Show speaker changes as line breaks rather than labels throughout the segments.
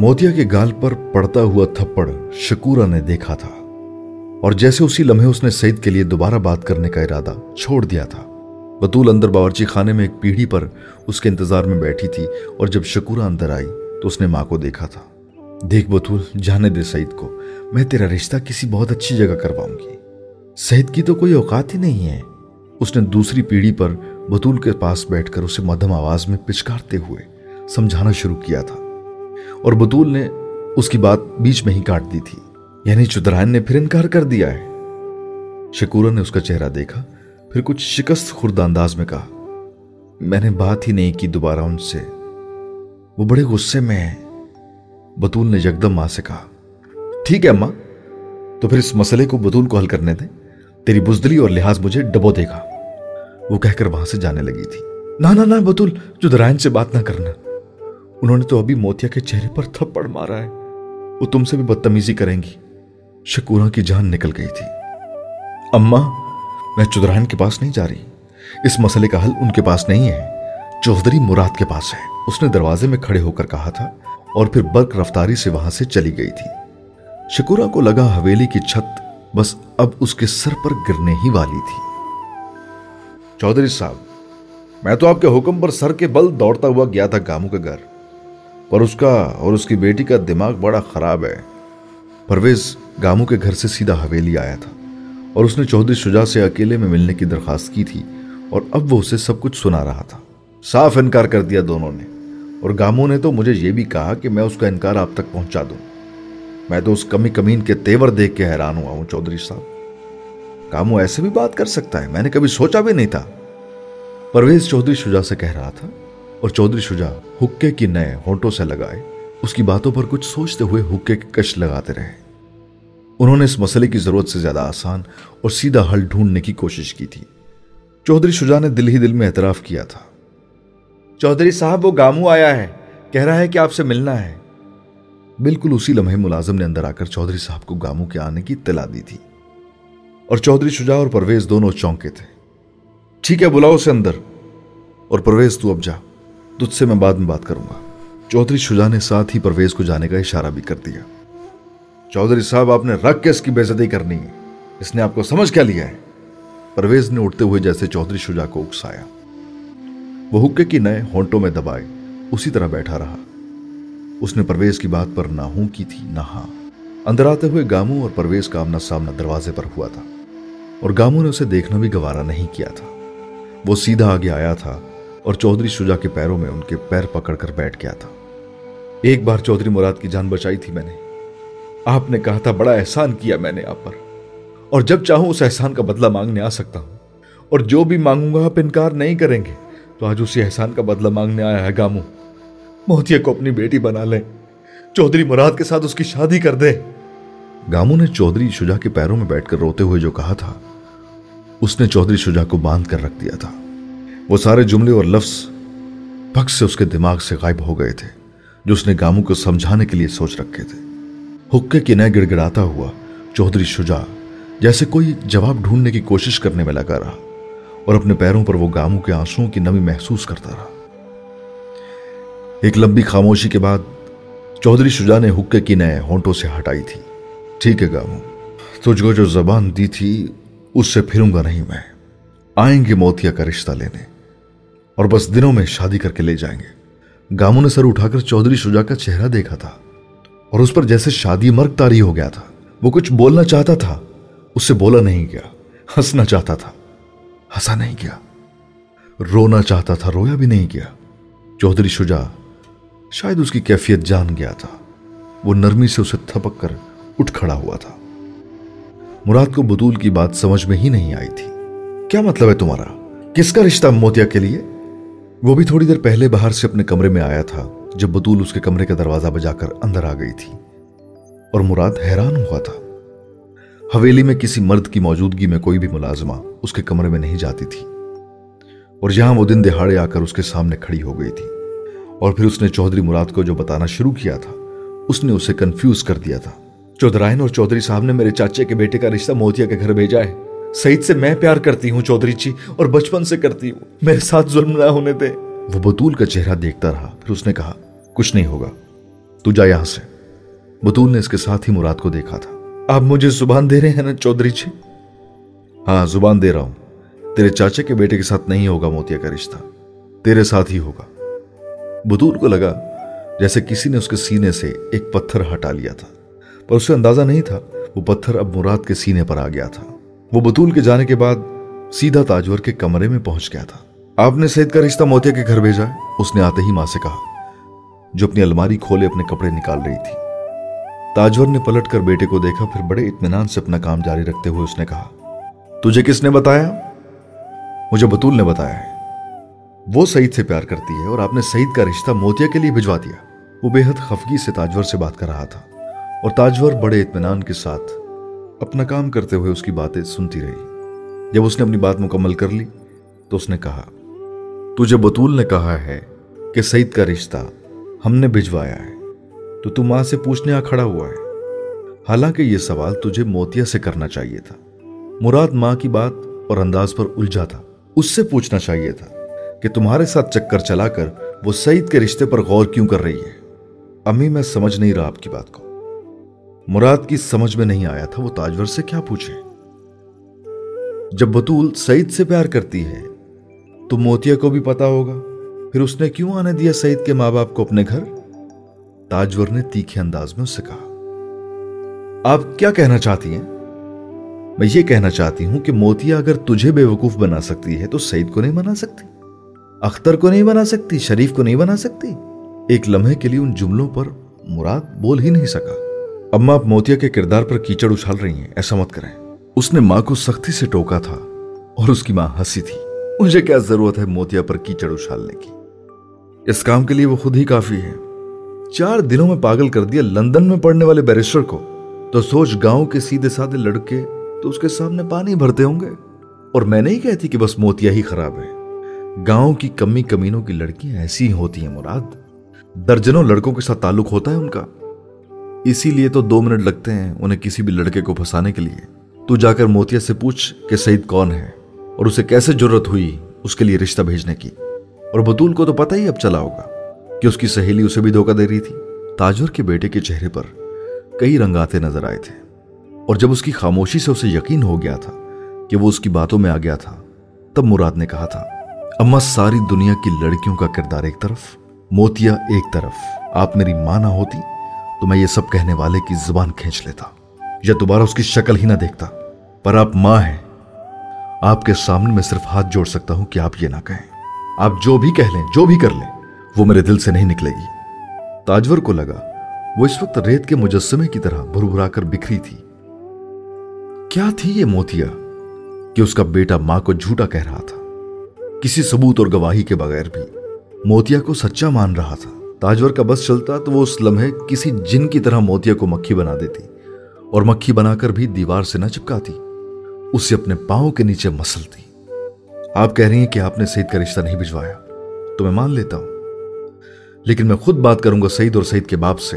موتیا کے گال پر پڑتا ہوا تھپڑ شکورا نے دیکھا تھا اور جیسے اسی لمحے اس نے سعید کے لیے دوبارہ بات کرنے کا ارادہ چھوڑ دیا تھا۔ بطول اندر باورچی خانے میں ایک پیڑھی پر اس کے انتظار میں بیٹھی تھی اور جب شکورا اندر آئی تو اس نے ماں کو دیکھا تھا۔ دیکھ بطول، جانے دے سعید کو۔ میں تیرا رشتہ کسی بہت اچھی جگہ کرواؤں گی۔ سعید کی تو کوئی اوقات ہی نہیں ہے۔ اس نے دوسری پیڑھی پر بطول کے پاس بیٹھ کر اسے مدھم آواز میں پچکارتے ہوئے سمجھانا شروع کیا تھا۔ اور بطول نے اس کی بات بیچ میں ہی کاٹ دی تھی۔ یعنی چترائن نے پھر انکار کر دیا ہے۔ شکورا نے اس کا چہرہ دیکھا، پھر کچھ شکست خورد انداز میں کہا، میں نے بات ہی نہیں کی دوبارہ ان سے۔ وہ بڑے غصے میں ہیں۔ بطول نے جگدم ماں سے کہا، ٹھیک ہے اماں تو پھر اس مسئلے کو بطول کو حل کرنے دیں۔ تیری بزدلی اور لحاظ مجھے ڈبو دے گا۔ وہ کہہ کر وہاں سے جانے لگی تھی۔ نہ نہ بطول جو درائن سے بات نہ کرنا۔ انہوں نے تو ابھی موتیا کے چہرے پر تھپڑ مارا ہے۔ وہ تم سے بھی بدتمیزی کریں گی۔ شکورا کی جان نکل گئی تھی۔ اماں، میں چودرائن کے پاس نہیں جا رہی۔ اس مسئلے کا حل ان کے پاس نہیں ہے۔ چودھری مراد کے پاس ہے۔ اس نے دروازے میں کھڑے ہو کر کہا تھا اور پھر برق رفتاری سے وہاں سے چلی گئی تھی۔ شکورا کو لگا حویلی کی چھت، بس اب اس کے سر پر گرنے ہی والی تھی۔ چودھری صاحب، میں تو آپ کے حکم پر سر کے بل دوڑتا ہوا گیا تھا گاموں کے گھر۔ پر اس کا اور اس کی بیٹی کا دماغ بڑا خراب ہے۔ پرویز گاموں کے گھر سے سیدھا حویلی آیا تھا اور اس نے چودھری شجا سے اکیلے میں ملنے کی درخواست کی تھی اور اب وہ اسے سب کچھ سنا رہا تھا۔ صاف انکار کر دیا دونوں نے اور گاموں نے تو مجھے یہ بھی کہا کہ میں اس کا انکار آپ تک پہنچا دوں۔ میں تو اس کمی کمین کے تیور دیکھ کے حیران ہوا ہوں چودھری صاحب۔ گاموں ایسے بھی بات کر سکتا ہے؟ میں نے کبھی سوچا بھی نہیں تھا۔ پرویز چودھری شجا سے کہہ رہا تھا اور چودھری شجا حکے کی نئے ہونٹوں سے لگائے، اس کی باتوں پر کچھ سوچتے ہوئے حکے کے کش لگاتے رہے۔ انہوں نے اس مسئلے کی ضرورت سے زیادہ آسان اور سیدھا حل ڈھونڈنے کی کوشش کی تھی۔ چودھری شجا نے دل ہی دل میں اعتراف کیا تھا۔ چودھری صاحب، وہ گامو آیا ہے۔ کہہ رہا ہے کہ آپ سے ملنا ہے۔ بالکل اسی لمحے ملازم نے اندر آ کر چودھری صاحب کو گامو کے آنے کی اطلاع دی تھی۔ اور چودھری شجا اور پرویز دونوں چونکے تھے۔ ٹھیک ہے، بلاؤ اسے اندر۔ اور پرویز تو اب جا۔ تجھ سے میں بعد میں بات کروں گا۔ چودھری شجا نے ساتھ ہی پرویز کو جانے کا اشارہ بھی کر دیا۔ چودھری صاحب، آپ نے رکھ کے اس کی بےزتی کرنی ہے۔ اس نے آپ کو سمجھ کیا لیا ہے؟ پرویز نے اٹھتے ہوئے جیسے چودھری شجا کو اکسایا۔ وہ حکے کی نئے ہونٹوں میں دبائے، اسی طرح بیٹھا رہا۔ اس نے پرویز کی بات پر نہ ہوں کی تھی، نہ ہاں۔ اندر آتے ہوئے گاموں اور پرویز کا آمنا سامنا دروازے پر ہوا تھا۔ اور گاموں نے اسے دیکھنا بھی گوارا نہیں کیا تھا۔ وہ سیدھا آگے آیا تھا۔ اور چودھری شجا کے پیروں میں ان کے پیر پکڑ کر بیٹھ گیا تھا۔ ایک بار چودھری مراد کی جان بچائی تھی میں نے۔ آپ نے کہا تھا، بڑا احسان کیا میں نے آپ پر۔ اور جب چاہوں اس احسان کا بدلہ مانگنے آ سکتا ہوں۔ اور جو بھی مانگوں گا، آپ انکار نہیں کریں گے۔ تو آج اسی احسان کا بدلہ مانگنے آیا ہے گاموں موتیا کو اپنی بیٹی بنا لیں۔ چودھری مراد کے ساتھ اس کی شادی کر دے گاموں نے چودھری شجا کے پیروں میں بیٹھ کر روتے ہوئے جو کہا تھا، اس نے چودھری شجا کو باندھ کر رکھ دیا تھا۔ وہ سارے جملے اور لفظ پک سے اس کے دماغ سے غائب ہو گئے تھے، جو اس نے گاموں کو سمجھانے کے لیے سوچ رکھے تھے۔ حکے کی نئے گڑ گڑاتا ہوا چودھری شجا جیسے کوئی جواب ڈھونڈنے کی کوشش کرنے میں لگا رہا اور اپنے پیروں پر وہ گاموں کے آنسوں کی نمی محسوس کرتا رہا۔ ایک لمبی خاموشی کے بعد چودھری شجا نے حکے کی نئے ہونٹوں سے ہٹائی تھی۔ ٹھیک ہے گاموں، تجھ کو جو زبان دی تھی، اس سے پھروں گا نہیں میں۔ آئیں گے موتیا کا رشتہ لینے اور بس دنوں میں شادی کر کے لے جائیں گے۔ گاموں نے سر اٹھا کر چودھری شجا کا چہرہ دیکھا تھا اور اس پر جیسے شادی مرگ تاری ہو گیا تھا۔ وہ کچھ بولنا چاہتا تھا، اس سے بولا نہیں گیا، ہنسنا چاہتا تھا۔ ہنسا نہیں گیا، رونا چاہتا تھا، رویا بھی نہیں گیا۔ چودھری شجا شاید اس کی کیفیت جان گیا تھا۔ وہ نرمی سے اسے تھپک کر اٹھ کھڑا ہوا تھا۔ مراد کو بدول کی بات سمجھ میں ہی نہیں آئی تھی۔ کیا مطلب ہے تمہارا؟ کس کا رشتہ موتیا کے لیے؟ وہ بھی تھوڑی دیر پہلے باہر سے اپنے کمرے میں آیا تھا، جب بطول اس کے کمرے کا دروازہ بجا کر اندر آ گئی تھی اور مراد حیران ہوا تھا۔ حویلی میں کسی مرد کی موجودگی میں کوئی بھی ملازمہ اس کے کمرے میں نہیں جاتی تھی اور جہاں وہ دن دہاڑے آ کر اس کے سامنے کھڑی ہو گئی تھی۔ اور پھر اس نے چودھری مراد کو جو بتانا شروع کیا تھا، اس نے اسے کنفیوز کر دیا تھا۔ چودھرائن اور چودھری صاحب نے میرے چاچے کے بیٹے کا رشتہ موتیا کے گھر بھیجا ہے۔ سعید سے میں پیار کرتی ہوں چودھری جی اور بچپن سے کرتی ہوں۔ میرے ساتھ ظلم نہ ہونے دے۔ وہ بطول کا چہرہ دیکھتا رہا پھر اس نے کہا کچھ نہیں ہوگا۔ تو جا یہاں سے۔ بطول نے اس کے ساتھ ہی مراد کو دیکھا تھا۔ آپ مجھے زبان دے رہے ہیں نا چودھری جی؟ ہاں زبان دے رہا ہوں۔ تیرے چاچے کے بیٹے کے ساتھ نہیں ہوگا موتیا کا رشتہ۔ تیرے ساتھ ہی ہوگا۔ بطول کو لگا جیسے کسی نے اس کے سینے سے ایک پتھر ہٹا لیا تھا۔ پر اسے اندازہ نہیں تھا وہ پتھر اب مراد کے سینے پر آ گیا تھا۔ وہ بطول کے جانے کے بعد سیدھا تاجور کے کمرے میں پہنچ گیا تھا۔ آپ نے سید کا رشتہ موتیا کے گھر بھیجا اس نے آتے ہی ماں سے کہا، جو اپنی الماری کھولے اپنے کپڑے نکال رہی تھی۔ تاجور نے پلٹ کر بیٹے کو دیکھا، پھر بڑے اطمینان سے اپنا کام جاری رکھتے ہوئے اس نے کہا، تجھے کس نے بتایا؟ مجھے بطول نے بتایا ہے۔ وہ سعید سے پیار کرتی ہے اور آپ نے سعید کا رشتہ موتیا کے لیے بھجوا دیا۔ وہ بے حد خفگی سے تاجور سے بات کر رہا تھا اور تاجور بڑے اطمینان کے ساتھ اپنا کام کرتے ہوئے اس کی باتیں سنتی رہی۔ جب اس نے اپنی بات مکمل کر لی تو اس نے کہا، تجھے بطول نے کہا ہے کہ سعید کا رشتہ ہم نے بھجوایا ہے، تو تو ماں سے پوچھنے آ کھڑا ہوا ہے۔ حالانکہ یہ سوال تجھے موتیا سے کرنا چاہیے تھا۔ مراد ماں کی بات اور انداز پر الجھا تھا۔ اس سے پوچھنا چاہیے تھا کہ تمہارے ساتھ چکر چلا کر وہ سعید کے رشتے پر غور کیوں کر رہی ہے۔ امی، میں سمجھ نہیں رہا آپ کی بات کو۔ مراد کی سمجھ میں نہیں آیا تھا وہ تاجور سے کیا پوچھے جب بطول سعید سے پیار کرتی ہے، تو موتیا کو بھی پتا ہوگا۔ پھر اس نے کیوں آنے دیا سعید کے ماں باپ کو اپنے گھر؟ تاجور نے تیکھے انداز میں اس سے کہا۔ آپ کیا کہنا چاہتی ہیں؟ میں یہ کہنا چاہتی ہوں کہ موتیا اگر تجھے بے وقوف بنا سکتی ہے تو سعید کو نہیں بنا سکتی۔ اختر کو نہیں بنا سکتی، شریف کو نہیں بنا سکتی۔ ایک لمحے کے لیے ان جملوں پر مراد بول ہی نہیں سکا۔ اما آپ موتیا کے کردار پر کیچڑ اچھال رہی ہیں، ایسا مت کریں۔ اس نے ماں کو سختی سے ٹوکا تھا اور اس کی ماں ہنسی تھی۔ مجھے کیا ضرورت ہے موتیا پر کیچڑ اچھالنے کی؟ اس کام کے لیے وہ خود ہی کافی ہے چار دنوں میں پاگل کر دیا لندن میں پڑھنے والے بیرسٹر کو۔ تو سوچ گاؤں کے سیدھے سادے لڑکے تو اس کے سامنے پانی بھرتے ہوں گے؟ اور میں نہیں کہتی کہ بس موتیا ہی خراب ہے۔ گاؤں کی کمی کمینوں کی لڑکیاں ایسی ہی ہوتی ہیں مراد۔ درجنوں لڑکوں کے ساتھ تعلق ہوتا ہے ان کا۔ اسی لیے تو دو منٹ لگتے ہیں انہیں کسی بھی لڑکے کو پھنسانے کے لیے۔ تو جا کر موتیا سے پوچھ کہ سعید کون ہے اور اسے کیسے ضرورت ہوئی اس کے لیے رشتہ بھیجنے کی۔ اور بطول کو تو پتہ ہی اب چلا ہوگا کہ اس کی سہیلی اسے بھی دھوکہ دے رہی تھی۔ تاجور کے بیٹے کے چہرے پر کئی رنگ آتے نظر آئے تھے۔ اور جب اس کی خاموشی سے اسے یقین ہو گیا تھا کہ وہ اس کی باتوں میں آ گیا تھا، تب مراد نے کہا تھا، اما ساری دنیا کی لڑکیوں کا کردار ایک طرف موتیا ایک طرف، آپ میری ماں نہ ہوتی۔ تو میں یہ سب کہنے والے کی زبان کھینچ لیتا یا دوبارہ اس کی شکل ہی نہ دیکھتا پر آپ ماں ہیں آپ کے سامنے میں صرف ہاتھ جوڑ سکتا ہوں کہ آپ یہ نہ کہیں آپ جو بھی کہہ لیں، جو بھی کر لیں، وہ میرے دل سے نہیں نکلے گی۔ تاجور کو لگا، وہ اس وقت ریت کے مجسمے کی طرح بھر بھرا کر بکھری تھی۔ کیا تھی یہ موتیا کہ اس کا بیٹا ماں کو جھوٹا کہہ رہا تھا؟ کسی ثبوت اور گواہی کے بغیر بھی موتیا کو سچا مان رہا تھا۔ تاجور کا بس چلتا تو وہ اس لمحے کسی جن کی طرح موتیا کو مکھی بنا دیتی اور مکھی بنا کر بھی دیوار سے نہ چپکاتی اسے اپنے پاؤں کے نیچے مسلتی۔ آپ کہہ رہی ہیں کہ آپ نے سعید کا رشتہ نہیں بھجوایا، تو میں مان لیتا ہوں۔ لیکن میں خود بات کروں گا سعید اور سعید کے باپ سے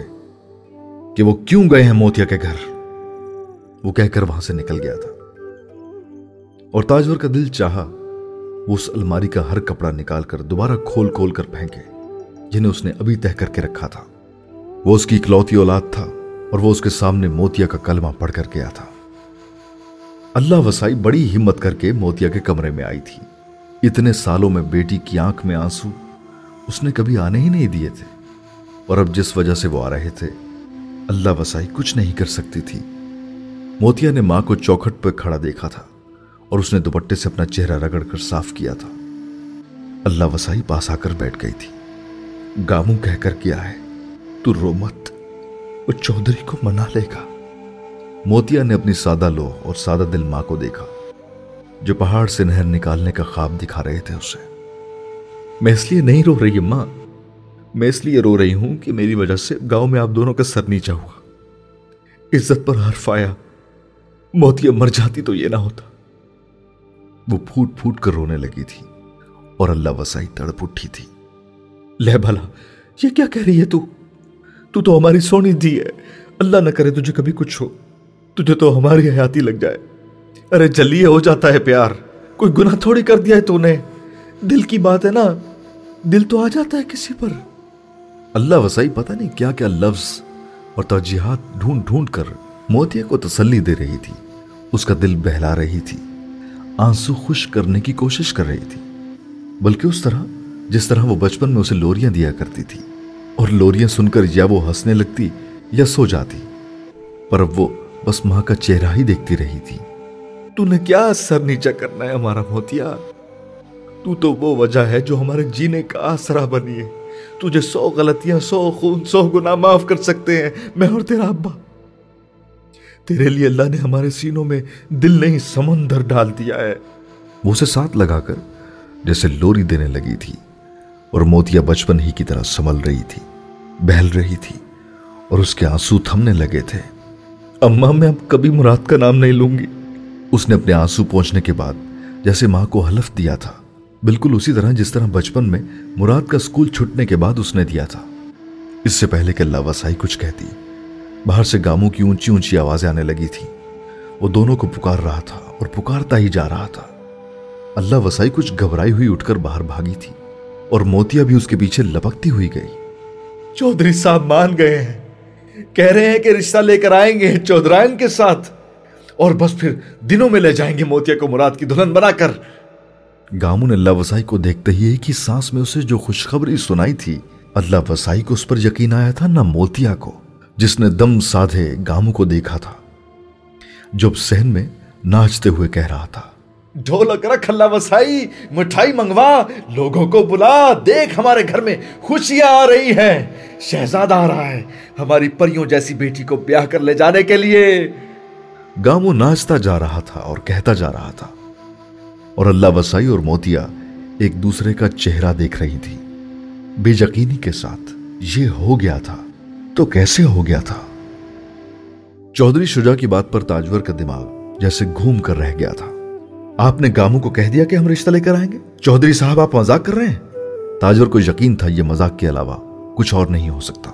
کہ وہ کیوں گئے ہیں موتیا کے گھر۔ وہ کہہ کر وہاں سے نکل گیا تھا۔ اور تاجور کا دل چاہا وہ اس الماری کا ہر کپڑا نکال کر دوبارہ کھول کھول کر پھینکے۔ جنہیں اس نے ابھی تہ کر کے رکھا تھا۔ وہ اس کی اکلوتی اولاد تھا اور وہ اس کے سامنے موتیا کا کلمہ پڑھ کر گیا تھا۔ اللہ وسائی بڑی ہمت کر کے موتیا کے کمرے میں آئی تھی۔ اتنے سالوں میں بیٹی کی آنکھ میں آنسو اس نے کبھی آنے ہی نہیں دیے تھے۔ اور اب جس وجہ سے وہ آ رہے تھے، اللہ وسائی کچھ نہیں کر سکتی تھی۔ موتیا نے ماں کو چوکھٹ پہ کھڑا دیکھا تھا اور اس نے دوپٹے سے اپنا چہرہ رگڑ کر صاف کیا تھا۔ اللہ وسائی پاس آ کر بیٹھ گئی تھی۔ گاموں کہہ کر کیا ہے، تو رو مت، وہ چودھری کو منا لے گا۔ موتیا نے اپنی سادہ لو اور سادہ دل ماں کو دیکھا، جو پہاڑ سے نہر نکالنے کا خواب دکھا رہے تھے اسے۔ میں اس لیے نہیں رو رہی ماں، میں اس لیے رو رہی ہوں کہ میری وجہ سے گاؤں میں آپ دونوں کا سر نیچا ہوا۔ عزت پر حرف آیا، موتیا مر جاتی تو یہ نہ ہوتا۔ وہ پھوٹ پھوٹ کر رونے لگی تھی اور اللہ وسائی تڑپ اٹھی تھی۔ لہ بھلا، یہ کیا کہہ رہی ہے تو؟ تو تو ہماری سونی دی ہے۔ اللہ نہ کرے تجھے کبھی کچھ ہو۔ تجھے تو ہماری حیاتی لگ جائے۔ ارے جلیے ہو جاتا ہے پیار۔ کوئی گناہ تھوڑی کر دیا ہے تو نے۔ دل کی بات ہے نا۔ دل تو آ جاتا ہے کسی پر۔ اللہ وسائی پتہ نہیں کیا کیا لفظ اور توجیحات ڈھونڈ ڈھونڈ کر موتیا کو تسلی دے رہی تھی۔ اس کا دل بہلا رہی تھی۔ آنسو خوش کرنے کی کوشش کر رہی تھی۔ بلکہ اس طرح جس طرح وہ بچپن میں اسے لوریاں دیا کرتی تھی اور لوریاں سن کر یا وہ ہنسنے لگتی یا سو جاتی، پر اب وہ بس ماں کا چہرہ ہی دیکھتی رہی تھی۔ تو نے کیا سر نیچا کرنا ہے ہمارا موتیا؟ تو تو وہ وجہ ہے جو ہمارے جینے کا آسرا بنی ہے۔ تجھے سو غلطیاں، سو خون، سو گنا معاف کر سکتے ہیں، میں اور تیرا ابا۔ تیرے لیے اللہ نے ہمارے سینوں میں دل نہیں، سمندر ڈال دیا ہے۔ وہ اسے ساتھ لگا کر جیسے لوری دینے لگی تھی۔ اور موتیا بچپن ہی کی طرح سمل رہی تھی، بہل رہی تھی، اور اس کے آنسو تھمنے لگے تھے۔ اما میں اب کبھی مراد کا نام نہیں لوں گی۔ اس نے اپنے آنسو پہنچنے کے بعد جیسے ماں کو حلف دیا تھا، بالکل اسی طرح جس طرح بچپن میں مراد کا سکول چھٹنے کے بعد اس نے دیا تھا۔ اس سے پہلے کہ اللہ وسائی کچھ کہتی، باہر سے گاموں کی اونچی اونچی آوازیں آنے لگی تھی وہ دونوں کو پکار رہا تھا اور پکارتا ہی جا رہا تھا۔ اللہ وسائی کچھ گھبرائی ہوئی اٹھ کر باہر بھاگی تھی۔ اور موتیا بھی اس کے پیچھے لپکتی ہوئی گئی۔ چودھری صاحب مان گئے ہیں۔ کہہ رہے ہیں کہ رشتہ لے کر آئیں گے چودھرائن کے ساتھ۔ اور بس پھر دنوں میں لے جائیں گے موتیا کو مراد کی دلہن بنا کر۔ گاموں نے اللہ وسائی کو دیکھتے ہی ایک ہی سانس میں اسے جو خوشخبری سنائی تھی، اللہ وسائی کو اس پر یقین آیا تھا، نہ موتیا کو، جس نے دم سادھے گاموں کو دیکھا تھا۔ جب سہن میں ناچتے ہوئے کہہ رہا تھا۔ ڈھولک رکھ اللہ وسائی، مٹھائی منگوا، لوگوں کو بلا، دیکھ ہمارے گھر میں خوشیاں آ رہی ہیں۔ شہزادہ آ رہا ہے، ہماری پریوں جیسی بیٹی کو بیاہ کر لے جانے کے لیے۔ گامو ناچتا جا رہا تھا اور کہتا جا رہا تھا۔ اور اللہ وسائی اور موتیا ایک دوسرے کا چہرہ دیکھ رہی تھی بے یقینی کے ساتھ یہ ہو گیا تھا۔ تو کیسے ہو گیا تھا؟ چودھری شجا کی بات پر تاجور کا دماغ جیسے گھوم کر رہ گیا تھا۔ آپ نے گاموں کو کہہ دیا کہ ہم رشتہ لے کر آئیں گے؟ چودھری صاحب، آپ مزاق کر رہے ہیں؟ تاجور کو یقین تھا یہ مزاق کے علاوہ کچھ اور نہیں ہو سکتا۔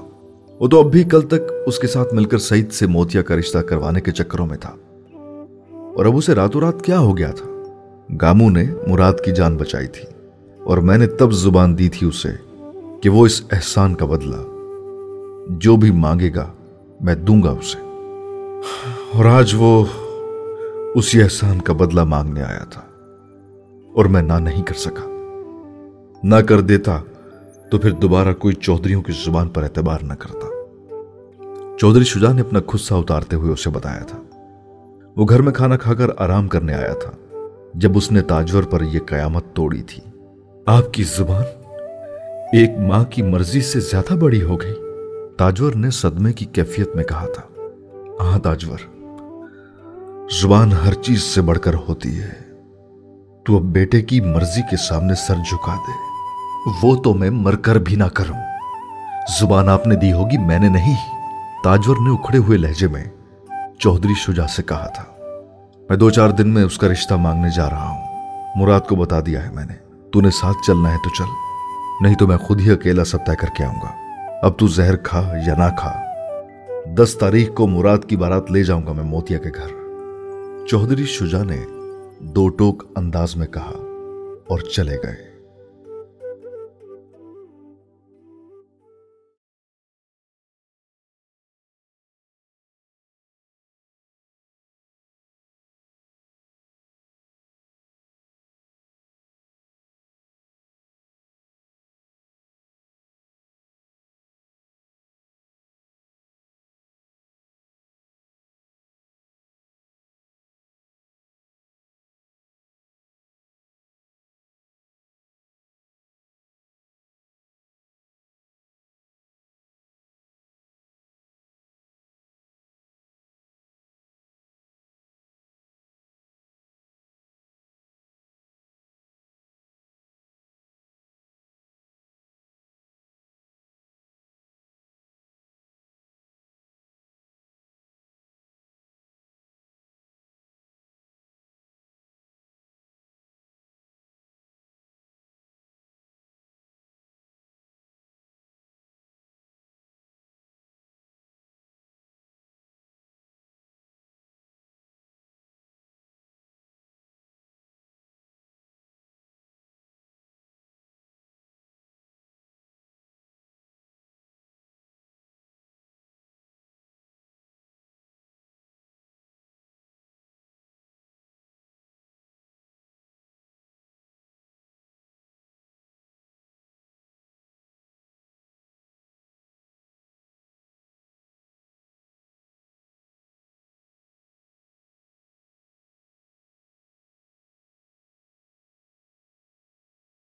وہ تو اب بھی کل تک اس کے ساتھ مل کر سعید سے موتیا کا رشتہ کروانے کے چکروں میں تھا۔ اور اب اسے راتوں رات کیا ہو گیا تھا؟ گامو نے مراد کی جان بچائی تھی۔ اور میں نے تب زبان دی تھی اسے کہ وہ اس احسان کا بدلہ جو بھی مانگے گا، میں دوں گا اسے۔ اور آج وہ اسی احسان کا بدلہ مانگنے آیا تھا اور میں نہ نہیں کر سکا۔ نہ کر دیتا تو پھر دوبارہ کوئی چودھریوں کی زبان پر اعتبار نہ کرتا۔ چودھری شجا نے اپنا خود سا اتارتے ہوئے اسے بتایا تھا۔ وہ گھر میں کھانا کھا کر آرام کرنے آیا تھا جب اس نے تاجور پر یہ قیامت توڑی تھی۔ آپ کی زبان ایک ماں کی مرضی سے زیادہ بڑی ہو گئی۔ تاجور نے صدمے کی کیفیت میں کہا تھا ہاں تاجور زبان ہر چیز سے بڑھ کر ہوتی ہے۔ تو اب بیٹے کی مرضی کے سامنے سر جھکا دے۔ وہ تو میں مر کر بھی نہ کروں۔ زبان آپ نے دی ہوگی، میں نے نہیں۔ تاجور نے اکھڑے ہوئے لہجے میں چودھری شجا سے کہا تھا۔ میں دو چار دن میں اس کا رشتہ مانگنے جا رہا ہوں۔ مراد کو بتا دیا ہے میں نے۔ تو نے ساتھ چلنا ہے تو چل۔ نہیں تو میں خود ہی اکیلا سب طے کر کے آؤں گا۔ اب تو زہر کھا یا نہ کھا۔ دس تاریخ کو مراد کی بارات لے جاؤں گا میں موتیا کے گھر۔ چودھری شجا نے دو ٹوک انداز میں کہا اور چلے گئے۔